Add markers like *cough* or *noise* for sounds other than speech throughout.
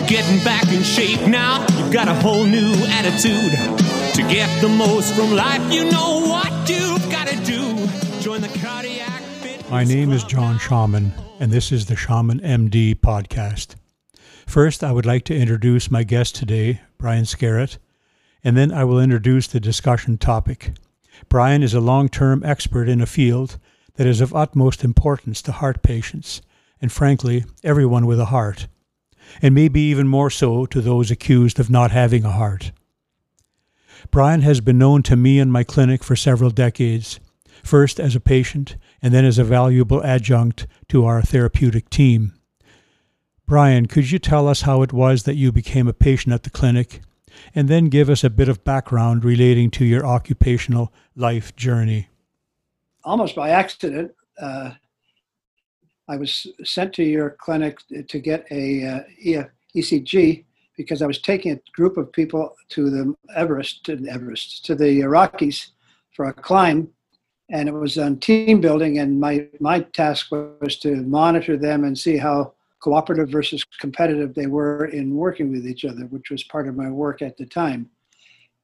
You're getting back in shape now. You've got a whole new attitude. To get the most from life, you know what you've got to do. Join the cardiac. Fitness My name is John Schaman, and this is the Schaman MD podcast. First, I would like to introduce my guest today, Brian Skerrett, and then I will introduce the discussion topic. Brian is a long term expert in a field that is of utmost importance to heart patients, and frankly, everyone with a heart, and maybe even more so to those accused of not having a heart. Brian has been known to me and my clinic for several decades, first as a patient and then as a valuable adjunct to our therapeutic team. Brian, could you tell us how it was that you became a patient at the clinic, and then give us a bit of background relating to your occupational life journey? almost by accident, uh, I was sent to your clinic to get a uh, ECG because I was taking a group of people to the Everest, to the Everest, to the Rockies for a climb, and it was on team building. And my my task was to monitor them and see how cooperative versus competitive they were in working with each other, which was part of my work at the time.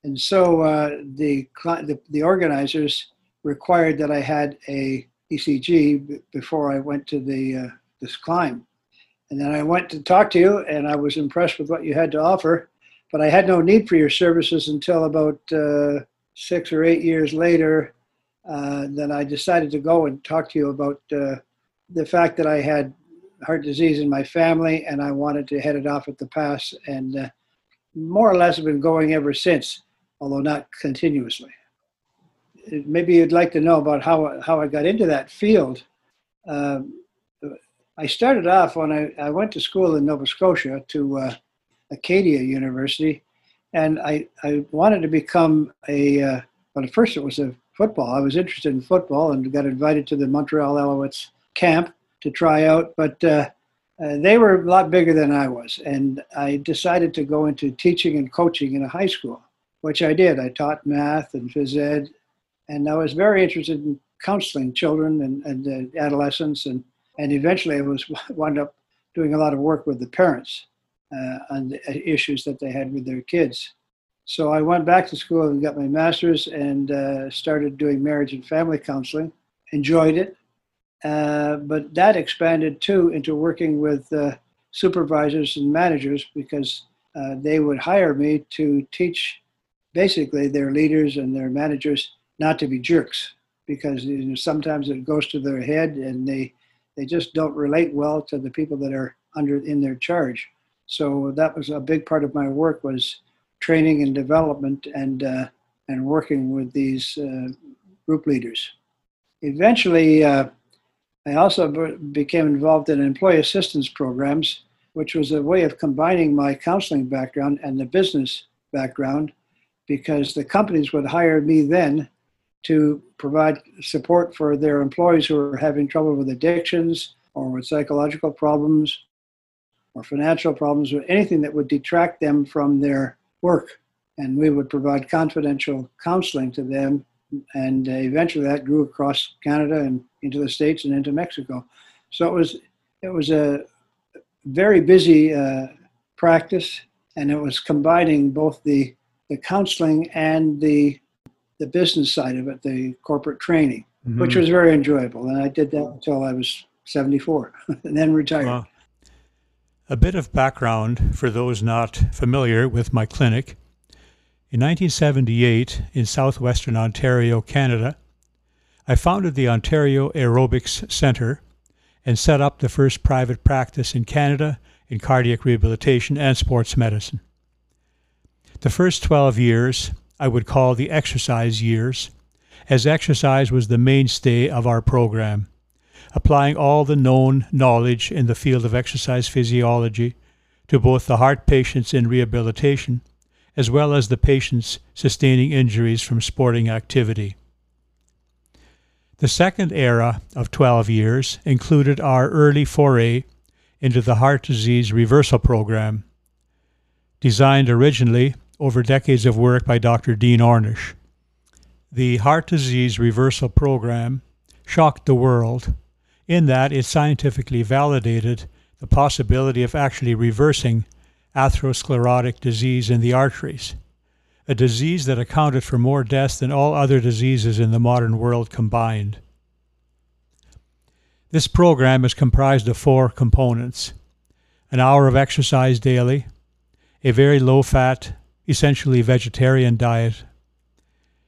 And so uh, the, the the organizers required that I had a ECG before I went to the uh, this climb. And then I went to talk to you, and I was impressed with what you had to offer. But I had no need for your services until about uh, six or eight years later. Uh, then I decided to go and talk to you about uh, the fact that I had heart disease in my family, and I wanted to head it off at the pass. And uh, more or less have been going ever since, although not continuously maybe you'd like to know about how how I got into that field. Um, I started off when I, I went to school in Nova Scotia to uh, Acadia University, and I, I wanted to become a. Uh, well, at first it was a football. I was interested in football and got invited to the Montreal Alouettes camp to try out, but. Uh, uh, they were a lot bigger than I was, and I decided to go into teaching and coaching in a high school, which I did. I taught math and phys ed and I was very interested in counseling children and, and uh, adolescents, and and eventually I was *laughs* wound up doing a lot of work with the parents uh, on the issues that they had with their kids. So I went back to school and got my master's and uh, started doing marriage and family counseling. Enjoyed it, uh, but that expanded too into working with uh, supervisors and managers because uh, they would hire me to teach basically their leaders and their managers not to be jerks because you know, sometimes it goes to their head and they they just don't relate well to the people that are under in their charge. So that was a big part of my work was training and development and uh, and working with these uh, group leaders. Eventually, uh, I also became involved in employee assistance programs, which was a way of combining my counseling background and the business background, because the companies would hire me then to provide support for their employees who are having trouble with addictions or with psychological problems or financial problems or anything that would detract them from their work. And we would provide confidential counseling to them. And eventually that grew across Canada and into the States and into Mexico. So it was, it was a very busy uh, practice and it was combining both the, the counseling and the the business side of it, the corporate training, mm-hmm. which was very enjoyable. And I did that until I was 74 *laughs* and then retired. Wow. A bit of background for those not familiar with my clinic. In 1978, in southwestern Ontario, Canada, I founded the Ontario Aerobics Centre and set up the first private practice in Canada in cardiac rehabilitation and sports medicine. The first 12 years, I would call the exercise years, as exercise was the mainstay of our program, applying all the known knowledge in the field of exercise physiology to both the heart patients in rehabilitation as well as the patients sustaining injuries from sporting activity. The second era of 12 years included our early foray into the heart disease reversal program. Designed originally over decades of work by Dr. Dean Ornish. The heart disease reversal program shocked the world in that it scientifically validated the possibility of actually reversing atherosclerotic disease in the arteries, a disease that accounted for more deaths than all other diseases in the modern world combined. This program is comprised of four components an hour of exercise daily, a very low fat, essentially vegetarian diet,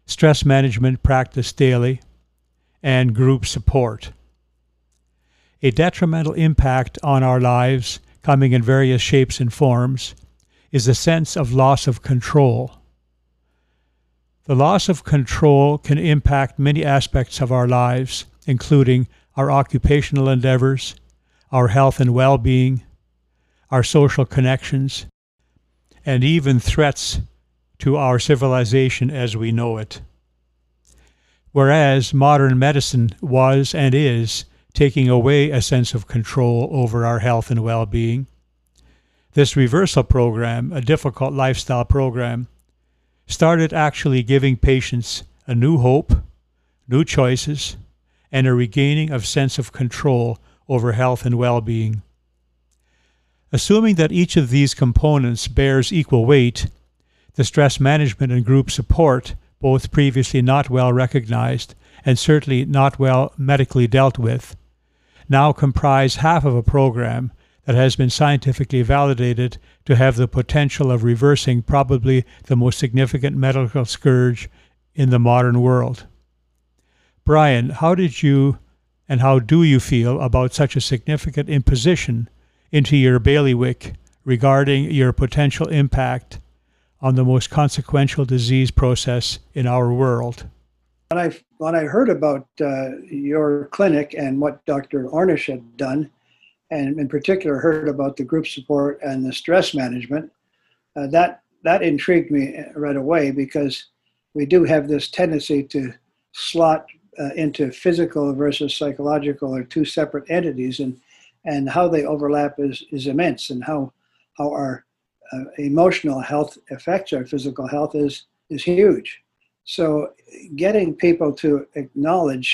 stress management practice daily, and group support. A detrimental impact on our lives, coming in various shapes and forms, is the sense of loss of control. The loss of control can impact many aspects of our lives, including our occupational endeavors, our health and well being, our social connections, and even threats to our civilization as we know it. Whereas modern medicine was and is taking away a sense of control over our health and well being, this reversal program, a difficult lifestyle program, started actually giving patients a new hope, new choices, and a regaining of sense of control over health and well being. Assuming that each of these components bears equal weight, the stress management and group support, both previously not well recognized and certainly not well medically dealt with, now comprise half of a program that has been scientifically validated to have the potential of reversing probably the most significant medical scourge in the modern world. Brian, how did you and how do you feel about such a significant imposition into your bailiwick regarding your potential impact on the most consequential disease process in our world? When I when I heard about uh, your clinic and what Dr. Ornish had done, and in particular heard about the group support and the stress management, uh, that that intrigued me right away because we do have this tendency to slot uh, into physical versus psychological or two separate entities, and and how they overlap is is immense, and how how our uh, emotional health affects our physical health is is huge. So, getting people to acknowledge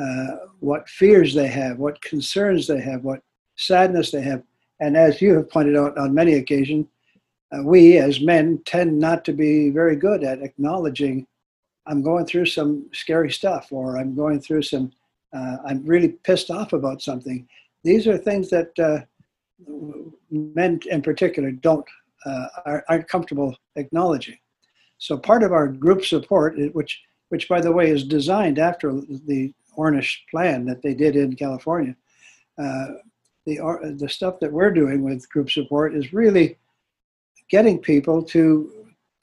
uh, what fears they have, what concerns they have, what sadness they have, and as you have pointed out on many occasions, uh, we as men tend not to be very good at acknowledging I'm going through some scary stuff, or I'm going through some, uh, I'm really pissed off about something. These are things that uh, men in particular don't uh, are, aren't comfortable acknowledging. So part of our group support, which which by the way is designed after the Ornish plan that they did in California, uh, the the stuff that we're doing with group support is really getting people to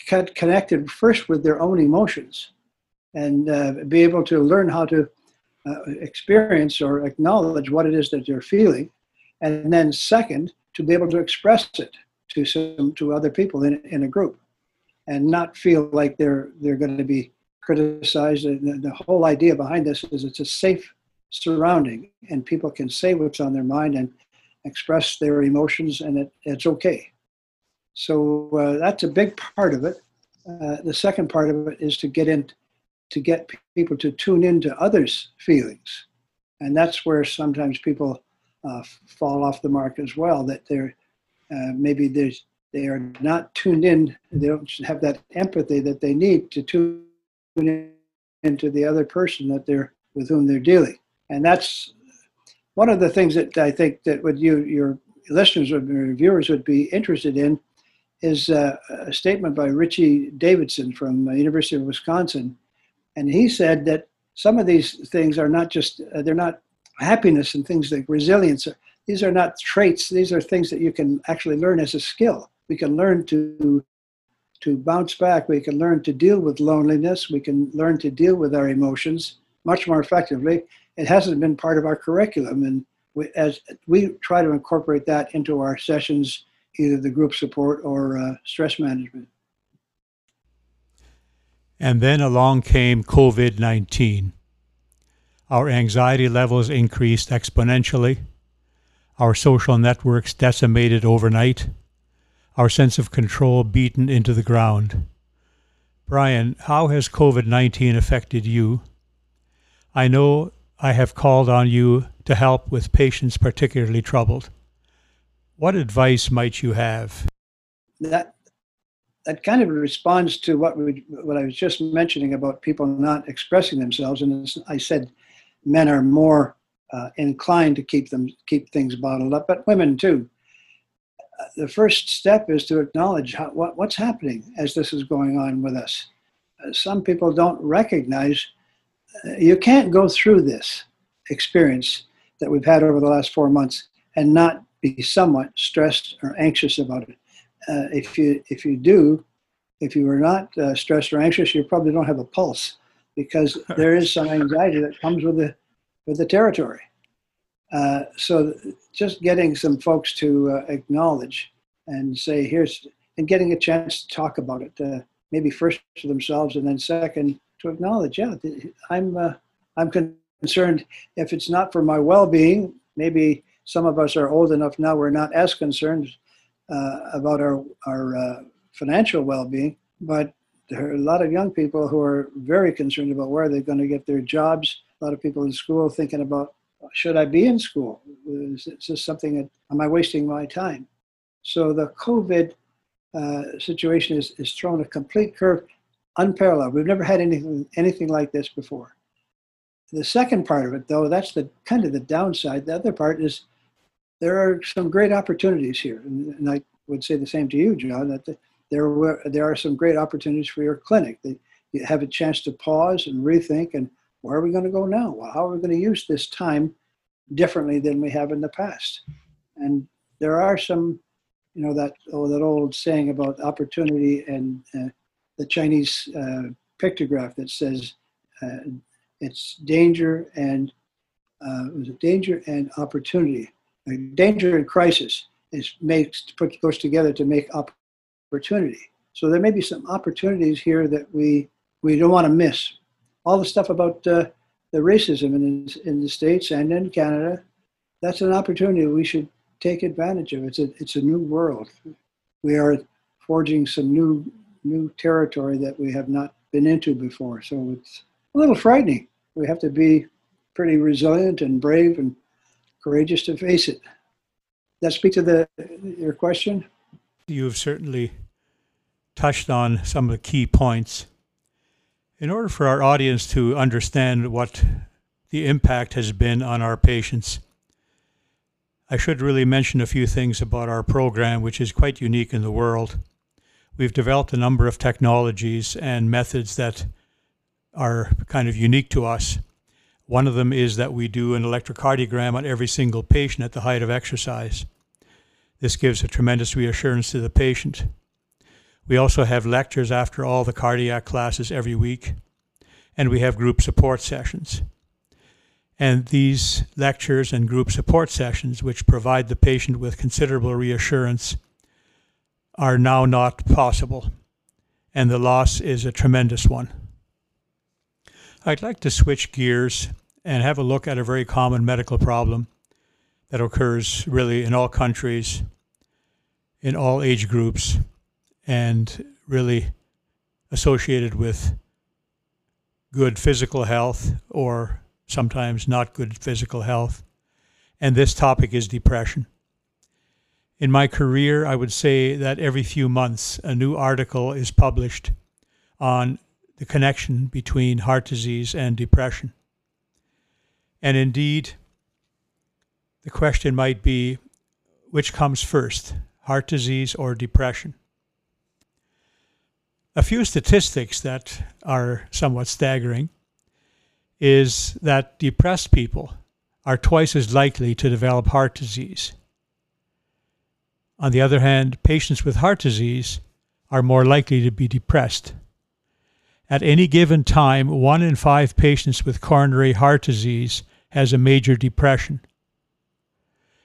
get connected first with their own emotions and uh, be able to learn how to uh, experience or acknowledge what it is that they're feeling and then second to be able to express it to some to other people in, in a group and not feel like they're they're going to be criticized. The, the whole idea behind this is it's a safe surrounding and people can say what's on their mind and express their emotions and it, it's okay. So uh, that's a big part of it. Uh, the second part of it is to get in to get people to tune into others feelings. And that's where sometimes people uh, fall off the mark as well that they're uh, maybe there's they are not tuned in they don't have that empathy that they need to tune in into the other person that they're with whom they're dealing. And that's one of the things that I think that would you your listeners or viewers would be interested in is uh, a statement by Richie Davidson from the University of Wisconsin, and he said that some of these things are not just uh, they're not happiness and things like resilience. These are not traits. These are things that you can actually learn as a skill. We can learn to to bounce back. We can learn to deal with loneliness. We can learn to deal with our emotions much more effectively it hasn't been part of our curriculum. And we, as we try to incorporate that into our sessions, either the group support or uh, stress management. And then along came COVID 19. Our anxiety levels increased exponentially. Our social networks decimated overnight. Our sense of control beaten into the ground. Brian, how has COVID 19 affected you? I know I have called on you to help with patients particularly troubled. What advice might you have? that that kind of responds to what we, what I was just mentioning about people not expressing themselves. And I said, men are more uh, inclined to keep them keep things bottled up, but women too. The first step is to acknowledge how, what, what's happening as this is going on with us. Uh, some people don't recognize uh, you can't go through this experience that we've had over the last four months and not be somewhat stressed or anxious about it. Uh, if you if you do, if you are not uh, stressed or anxious, you probably don't have a pulse because *laughs* there is some anxiety that comes with the with the territory. Uh, so just getting some folks to uh, acknowledge and say here's and getting a chance to talk about it, uh, maybe first to themselves and then second to acknowledge, yeah, I'm uh, I'm concerned. If it's not for my well-being, maybe some of us are old enough now we're not as concerned uh, about our our uh, financial well-being, but there are a lot of young people who are very concerned about where they're going to get their jobs. A lot of people in school thinking about should I be in school? Is, is this something that am I wasting my time? So the COVID uh, situation is, is thrown a complete curve, unparalleled. We've never had anything anything like this before. The second part of it, though, that's the kind of the downside. The other part is there are some great opportunities here, and, and I would say the same to you, John. That the, there were there are some great opportunities for your clinic. That you have a chance to pause and rethink, and where are we going to go now? Well, how are we going to use this time differently than we have in the past? And there are some, you know, that oh, that old saying about opportunity and uh, the Chinese uh, pictograph that says uh, it's danger and uh, it danger and opportunity. Danger and crisis is makes put goes together to make opportunity. So there may be some opportunities here that we we don't want to miss. All the stuff about uh, the racism in in the states and in Canada, that's an opportunity we should take advantage of. It's a it's a new world. We are forging some new new territory that we have not been into before. So it's a little frightening. We have to be pretty resilient and brave and courageous to face it. That speak to the your question. You've certainly touched on some of the key points. In order for our audience to understand what the impact has been on our patients, I should really mention a few things about our program, which is quite unique in the world. We've developed a number of technologies and methods that are kind of unique to us. One of them is that we do an electrocardiogram on every single patient at the height of exercise. This gives a tremendous reassurance to the patient. We also have lectures after all the cardiac classes every week, and we have group support sessions. And these lectures and group support sessions, which provide the patient with considerable reassurance, are now not possible, and the loss is a tremendous one. I'd like to switch gears and have a look at a very common medical problem that occurs really in all countries, in all age groups, and really associated with good physical health or sometimes not good physical health. And this topic is depression. In my career, I would say that every few months a new article is published on the connection between heart disease and depression. And indeed, the question might be which comes first, heart disease or depression? A few statistics that are somewhat staggering is that depressed people are twice as likely to develop heart disease. On the other hand, patients with heart disease are more likely to be depressed. At any given time, one in five patients with coronary heart disease has a major depression.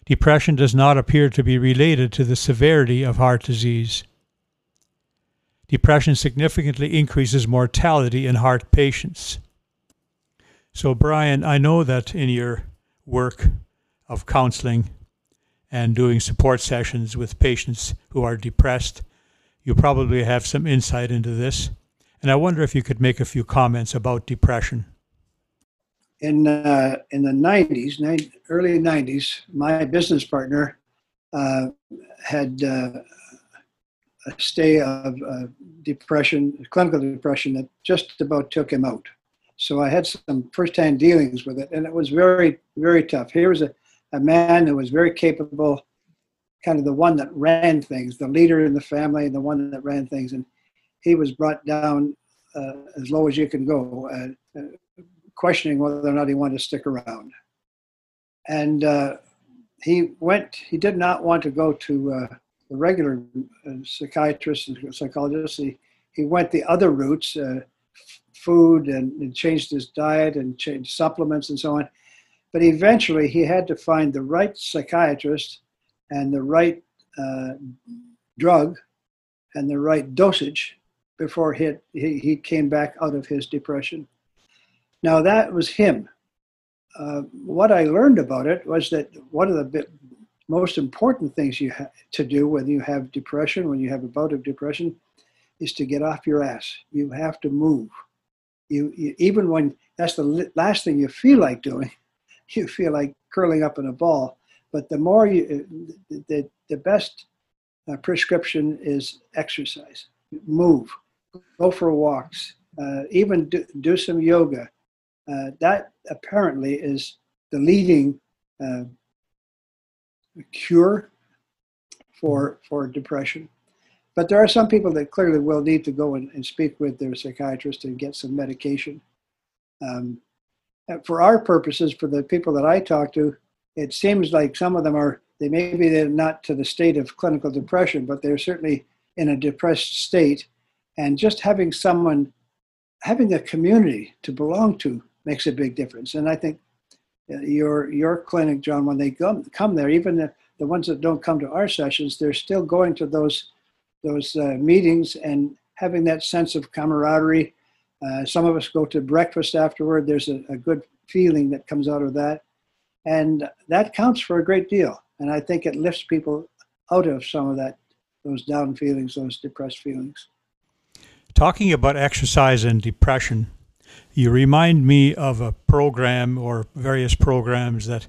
Depression does not appear to be related to the severity of heart disease. Depression significantly increases mortality in heart patients. So, Brian, I know that in your work of counseling and doing support sessions with patients who are depressed, you probably have some insight into this. And I wonder if you could make a few comments about depression. In, uh, in the 90s, 90, early 90s, my business partner uh, had uh, a stay of uh, depression, clinical depression, that just about took him out. So I had some firsthand dealings with it, and it was very, very tough. Here was a, a man who was very capable, kind of the one that ran things, the leader in the family, and the one that ran things. And he was brought down uh, as low as you can go, uh, uh questioning whether or not he wanted to stick around. And uh, he went, he did not want to go to uh, the regular uh, psychiatrist and psychologist. He, he went the other routes, food and, and, changed his diet and changed supplements and so on. But eventually he had to find the right psychiatrist and the right drug and the right dosage before he, he, he came back out of his depression. Now that was him. Uh, what I learned about it was that one of the most important things you have to do when you have depression, when you have a bout of depression, is to get off your ass. You have to move. You, you even when that's the last thing you feel like doing, *laughs* you feel like curling up in a ball. But the more you, the the best uh, prescription is exercise. Move, go for walks, uh, even do, do some yoga. Uh, that apparently is the leading uh, cure for for depression. But there are some people that clearly will need to go and, and speak with their psychiatrist and get some medication. Um, for our purposes, for the people that I talk to, it seems like some of them are they maybe they're not to the state of clinical depression, but they're certainly in a depressed state. And just having someone, having a community to belong to makes a big difference. And I think your your clinic, John, when they come come there, even the, the ones that don't come to our sessions, they're still going to those those uh, meetings and having that sense of camaraderie. Uh, some of us go to breakfast afterward. There's a, a, good feeling that comes out of that, and that counts for a great deal. And I think it lifts people out of some of that those down feelings, those depressed feelings. Talking about exercise and depression, you remind me of a program or various programs that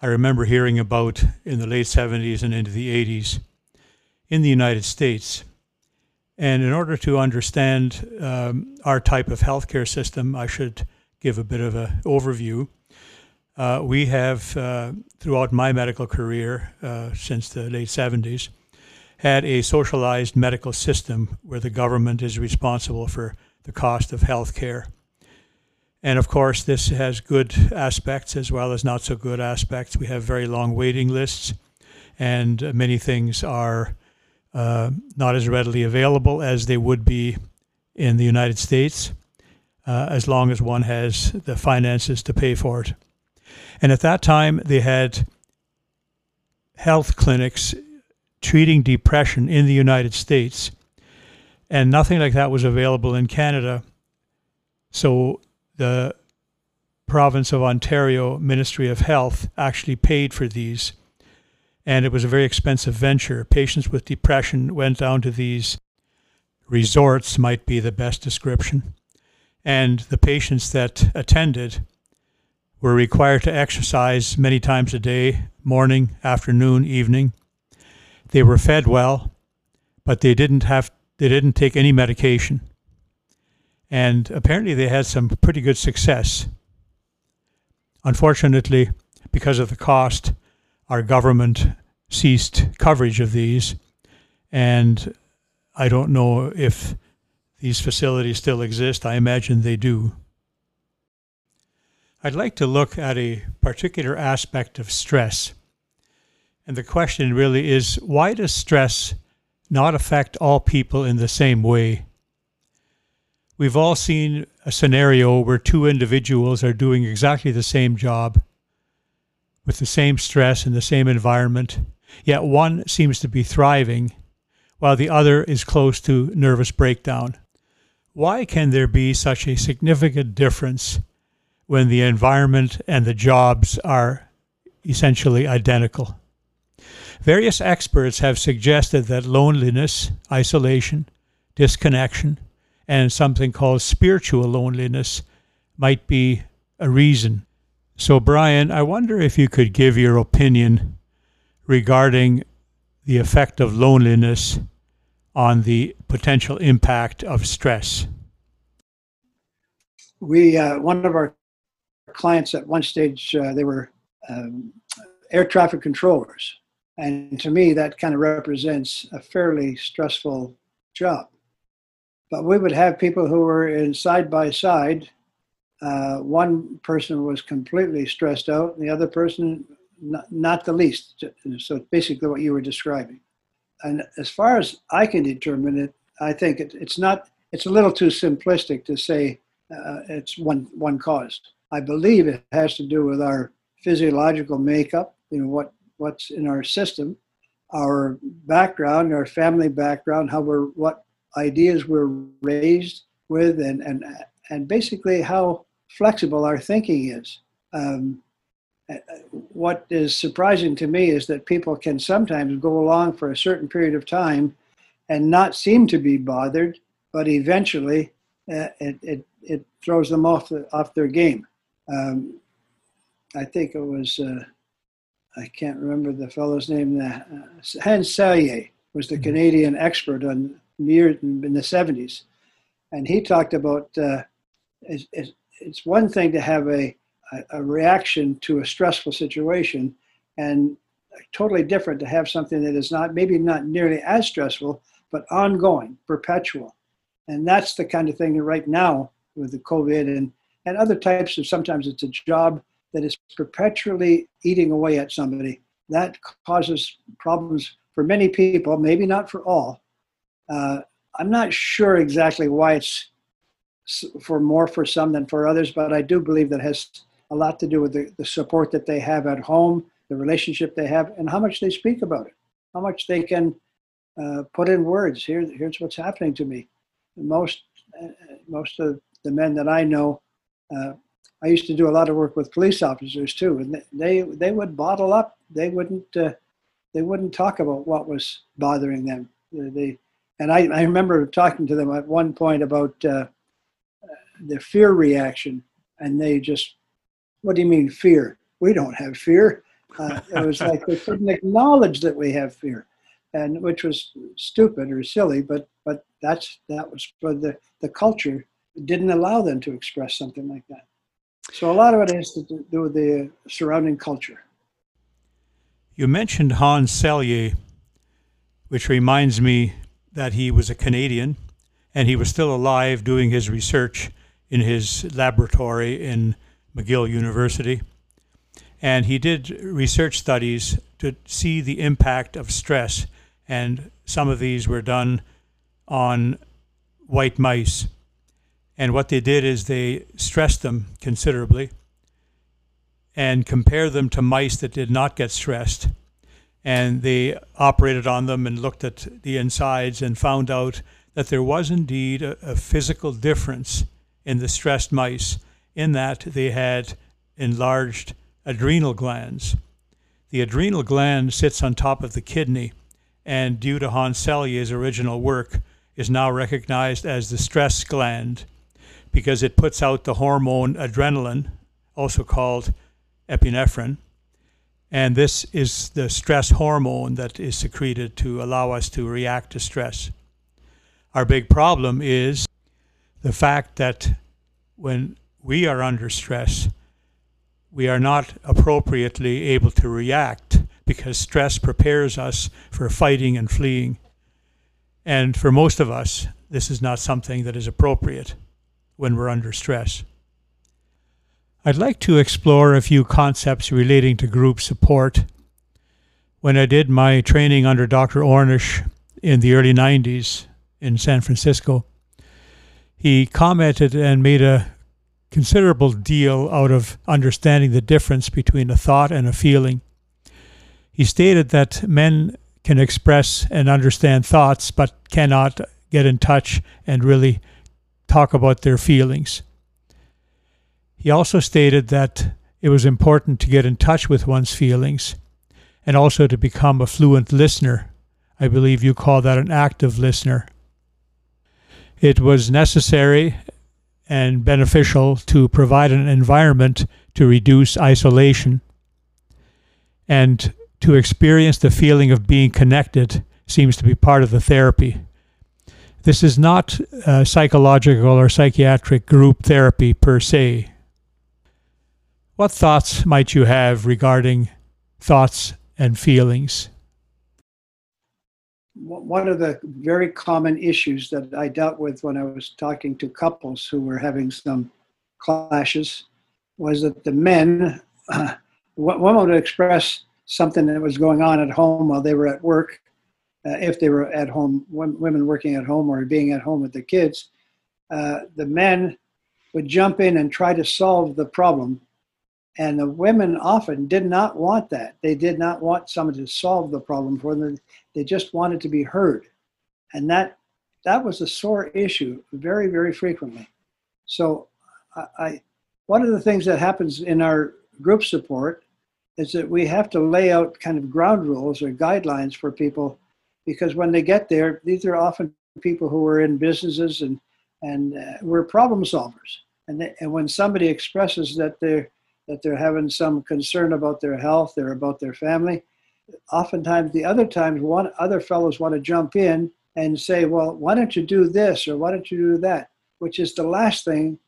I remember hearing about in the late 70s and into the 80s in the United States. And in order to understand um, our type of healthcare system, I should give a bit of an overview. Uh, we have, uh, throughout my medical career uh, since the late 70s, had a socialized medical system where the government is responsible for the cost of health care. And of course, this has good aspects as well as not so good aspects. We have very long waiting lists, and many things are uh, not as readily available as they would be in the United States, uh, as long as one has the finances to pay for it. And at that time, they had health clinics treating depression in the United States, and nothing like that was available in Canada. So the province of Ontario Ministry of Health actually paid for these. And it was a very expensive venture. Patients with depression went down to these resorts, might be the best description. And the patients that attended were required to exercise many times a day morning, afternoon, evening. They were fed well, but they didn't have they didn't take any medication and apparently they had some pretty good success. Unfortunately, because of the cost, our government ceased coverage of these, and I don't know if these facilities still exist. I imagine they do. I'd like to look at a particular aspect of stress. And the question really is why does stress not affect all people in the same way? We've all seen a scenario where two individuals are doing exactly the same job with the same stress in the same environment, yet one seems to be thriving while the other is close to nervous breakdown. Why can there be such a significant difference when the environment and the jobs are essentially identical? Various experts have suggested that loneliness, isolation, disconnection, and something called spiritual loneliness might be a reason. So, Brian, I wonder if you could give your opinion regarding the effect of loneliness on the potential impact of stress? We, uh, one of our clients at one stage, uh, they were um, air traffic controllers. And to me, that kind of represents a fairly stressful job. But we would have people who were in side by side. Uh, one person was completely stressed out, and the other person, not, not the least. So basically, what you were describing. And as far as I can determine it, I think it, it's not. It's a little too simplistic to say uh, it's one one cause. I believe it has to do with our physiological makeup. You know what what's in our system, our background, our family background, how we're what ideas we're raised with, and and and basically how flexible our thinking is. Um, what is surprising to me is that people can sometimes go along for a certain period of time and not seem to be bothered, but eventually uh, it, it, it throws them off, the, off their game. Um, I think it was, uh, I can't remember the fellow's name, uh, Hans Selye was the mm-hmm. Canadian expert on in the 70s. And he talked about uh, it's, it's one thing to have a a, reaction to a stressful situation and totally different to have something that is not maybe not nearly as stressful but ongoing perpetual and that's the kind of thing that right now with the covid and and other types of sometimes it's a job that is perpetually eating away at somebody that causes problems for many people maybe not for all uh, i'm not sure exactly why it's for more for some than for others but i do believe that has a lot to do with the, the support that they have at home, the relationship they have, and how much they speak about it, how much they can uh, put in words. Here, here's what's happening to me. Most, uh, most of the men that I know, uh, I used to do a lot of work with police officers too, and they they would bottle up. They wouldn't uh, they wouldn't talk about what was bothering them. They and I, I remember talking to them at one point about uh, the fear reaction, and they just what do you mean fear? We don't have fear. Uh, it was like they couldn't acknowledge that we have fear, and which was stupid or silly. But but that's that was for the the culture didn't allow them to express something like that. So a lot of it has to do with the surrounding culture. You mentioned Hans Selye, which reminds me that he was a Canadian and he was still alive doing his research in his laboratory in McGill University. And he did research studies to see the impact of stress, and some of these were done on white mice. And what they did is they stressed them considerably and compared them to mice that did not get stressed. And they operated on them and looked at the insides and found out that there was indeed a, a physical difference in the stressed mice in that they had enlarged adrenal glands. The adrenal gland sits on top of the kidney, and due to Hans Selye's original work, is now recognized as the stress gland because it puts out the hormone adrenaline, also called epinephrine. And this is the stress hormone that is secreted to allow us to react to stress. Our big problem is the fact that when we are under stress, we are not appropriately able to react because stress prepares us for fighting and fleeing. And for most of us, this is not something that is appropriate when we're under stress. I'd like to explore a few concepts relating to group support. When I did my training under Dr. Ornish in the early 90s in San Francisco, he commented and made a considerable deal out of understanding the difference between a thought and a feeling. He stated that men can express and understand thoughts, but cannot get in touch and really talk about their feelings. He also stated that it was important to get in touch with one's feelings and also to become a fluent listener. I believe you call that an active listener. It was necessary and beneficial to provide an environment to reduce isolation and to experience the feeling of being connected seems to be part of the therapy This is not psychological or psychiatric group therapy per se. What thoughts might you have regarding thoughts and feelings? One of the very common issues that I dealt with when I was talking to couples who were having some clashes was that the men, *clears throat* uh, women would express something that was going on at home while they were at work, uh, if they were at home, women working at home or being at home with the kids. Uh, the men would jump in and try to solve the problem and the women often did not want that. They did not want someone to solve the problem for them. They just wanted to be heard. And that that was a sore issue very, very frequently. So I, I one of the things that happens in our group support is that we have to lay out kind of ground rules or guidelines for people because when they get there, these are often people who are in businesses and and uh, we're problem solvers. And, they, and when somebody expresses that they're that they're having some concern about their health or about their family. Oftentimes, the other times, one other fellows want to jump in and say, "Well, why don't you do this or why don't you do that?" Which is the last thing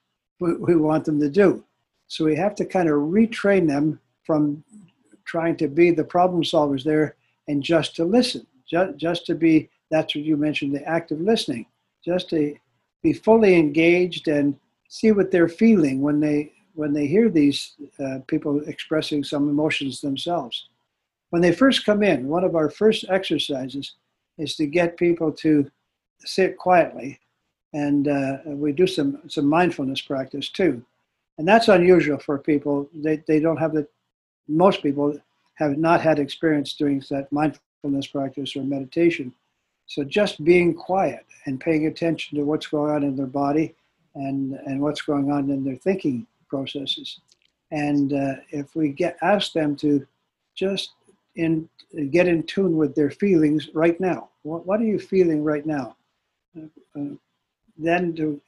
we, we want them to do. So we have to kind of retrain them from trying to be the problem solvers there and just to listen, just, just to be. That's what you mentioned, the active listening, just to be fully engaged and see what they're feeling when they when they hear these uh, people expressing some emotions themselves. When they first come in, one of our first exercises is to get people to sit quietly, and uh, we do some some mindfulness practice too, and that's unusual for people. They they don't have the most people have not had experience doing that mindfulness practice or meditation. So just being quiet and paying attention to what's going on in their body and, and what's going on in their thinking processes. And uh, if we get ask them to just in get in tune with their feelings right now, what, what are you feeling right now? Uh, uh, then to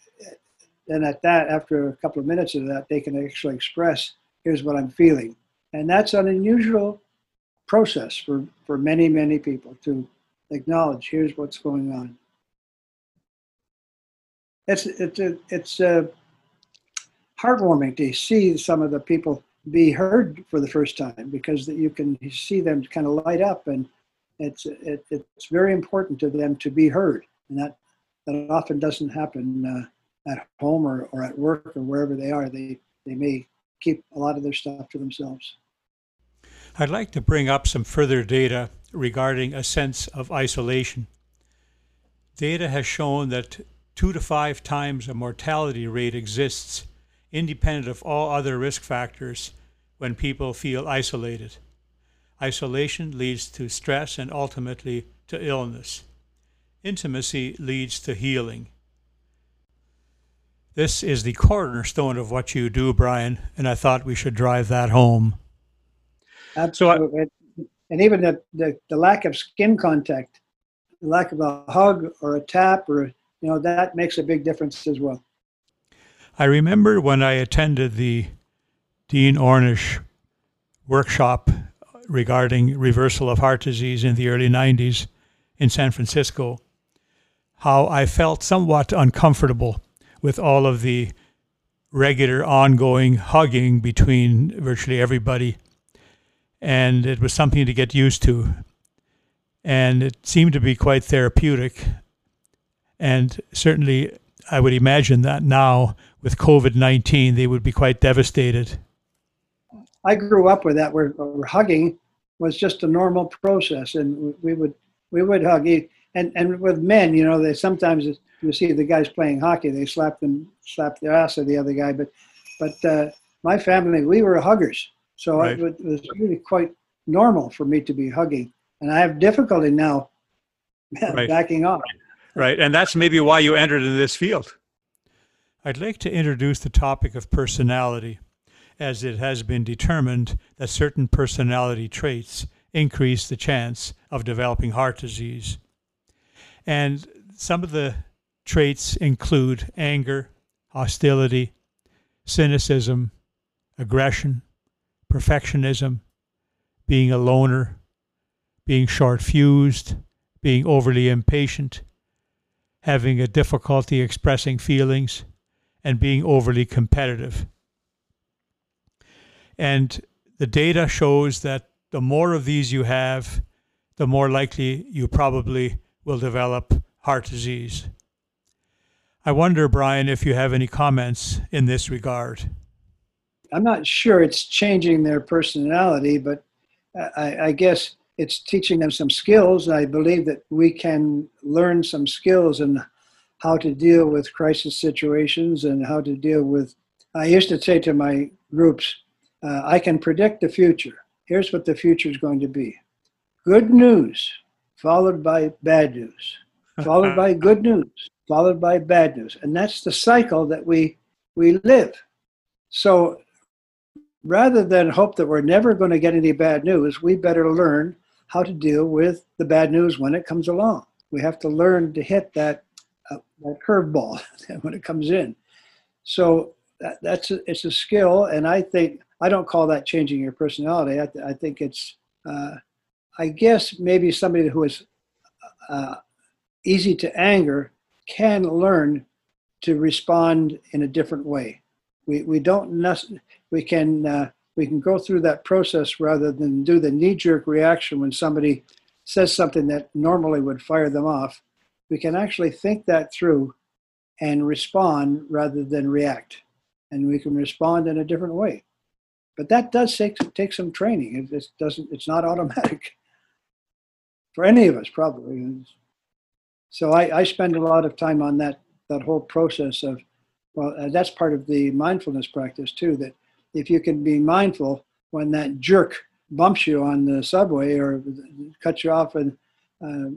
then at that after a couple of minutes of that they can actually express here's what i'm feeling and that's an unusual process for for many many people to acknowledge here's what's going on. It's it's it's a heartwarming to see some of the people be heard for the first time because that you can see them kind of light up and it's it, it's very important to them to be heard. And that that often doesn't happen uh, at home or, or at work or wherever they are. They they may keep a lot of their stuff to themselves i'd like to bring up some further data regarding a sense of isolation data has shown that two to five times a mortality rate exists independent of all other risk factors when people feel isolated. Isolation leads to stress and ultimately to illness. Intimacy leads to healing. This is the cornerstone of what you do, Brian, and I thought we should drive that home. Absolutely. So I, and even the, the, the lack of skin contact, the lack of a hug or a tap or, you know, that makes a big difference as well. I remember when I attended the Dean Ornish workshop regarding reversal of heart disease in the early 90s in San Francisco, how I felt somewhat uncomfortable with all of the regular ongoing hugging between virtually everybody. And it was something to get used to. And it seemed to be quite therapeutic. And certainly, I would imagine that now with COVID 19, they would be quite devastated. I grew up with that where, where, hugging was just a normal process, and we would we would hug. And and with men, you know, they sometimes you see the guys playing hockey, they slap them slap their ass of the other guy. But but uh, my family, we were huggers, so right. it, was really quite normal for me to be hugging. And I have difficulty now *laughs* right. backing off. Right, and that's maybe why you entered in this field. I'd like to introduce the topic of personality, as it has been determined that certain personality traits increase the chance of developing heart disease. And some of the traits include anger, hostility, cynicism, aggression, perfectionism, being a loner, being short fused, being overly impatient, having a difficulty expressing feelings, and being overly competitive. And the data shows that the more of these you have, the more likely you probably will develop heart disease. I wonder, Brian, if you have any comments in this regard. I'm not sure it's changing their personality, but I, I guess it's teaching them some skills. I believe that we can learn some skills and how to deal with crisis situations and how to deal with. I used to say to my groups, uh, I can predict the future. Here's what the future is going to be good news, followed by bad news, followed by *laughs* good news, followed by bad news. And that's the cycle that we, we live. So rather than hope that we're never going to get any bad news, we better learn how to deal with the bad news when it comes along. We have to learn to hit that, uh, that curveball *laughs* when it comes in. So that, that's a, it's a skill, and I think I don't call that changing your personality. I, th- I think it's, uh, I guess maybe somebody who is uh, easy to anger can learn to respond in a different way. We, we don't we can uh, we can go through that process rather than do the knee-jerk reaction when somebody says something that normally would fire them off. We can actually think that through and respond rather than react, and we can respond in a different way. But that does take take some training. It doesn't. It's not automatic *laughs* for any of us, probably. So I, I spend a lot of time on that that whole process of well, uh, that's part of the mindfulness practice too. That if you can be mindful when that jerk bumps you on the subway or cuts you off in, uh,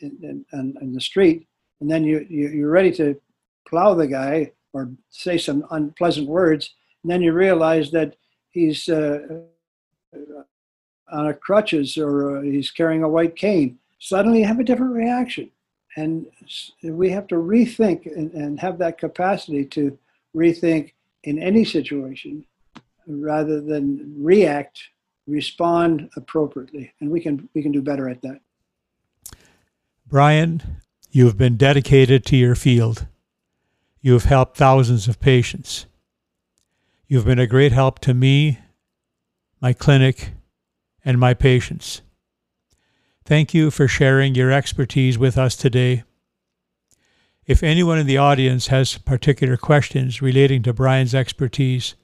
in, in, in, the street, and then you, you, you're ready to plow the guy or say some unpleasant words, and then you realize that he's uh, on a crutches or uh, he's carrying a white cane, suddenly you have a different reaction. And we have to rethink and, and have that capacity to rethink in any situation rather than react, respond appropriately. And we can, we can do better at that. Brian, you have been dedicated to your field. You have helped thousands of patients. You've been a great help to me, my clinic, and my patients. Thank you for sharing your expertise with us today. If anyone in the audience has particular questions relating to Brian's expertise,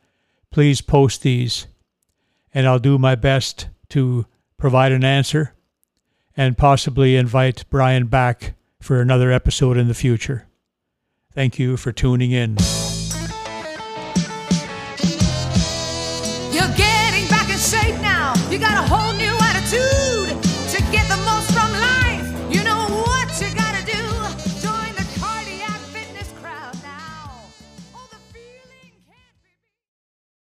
please post these, and I'll do my best to provide an answer and possibly invite Brian back for another episode in the future. Thank you for tuning in. You're getting back in shape now. You got a whole new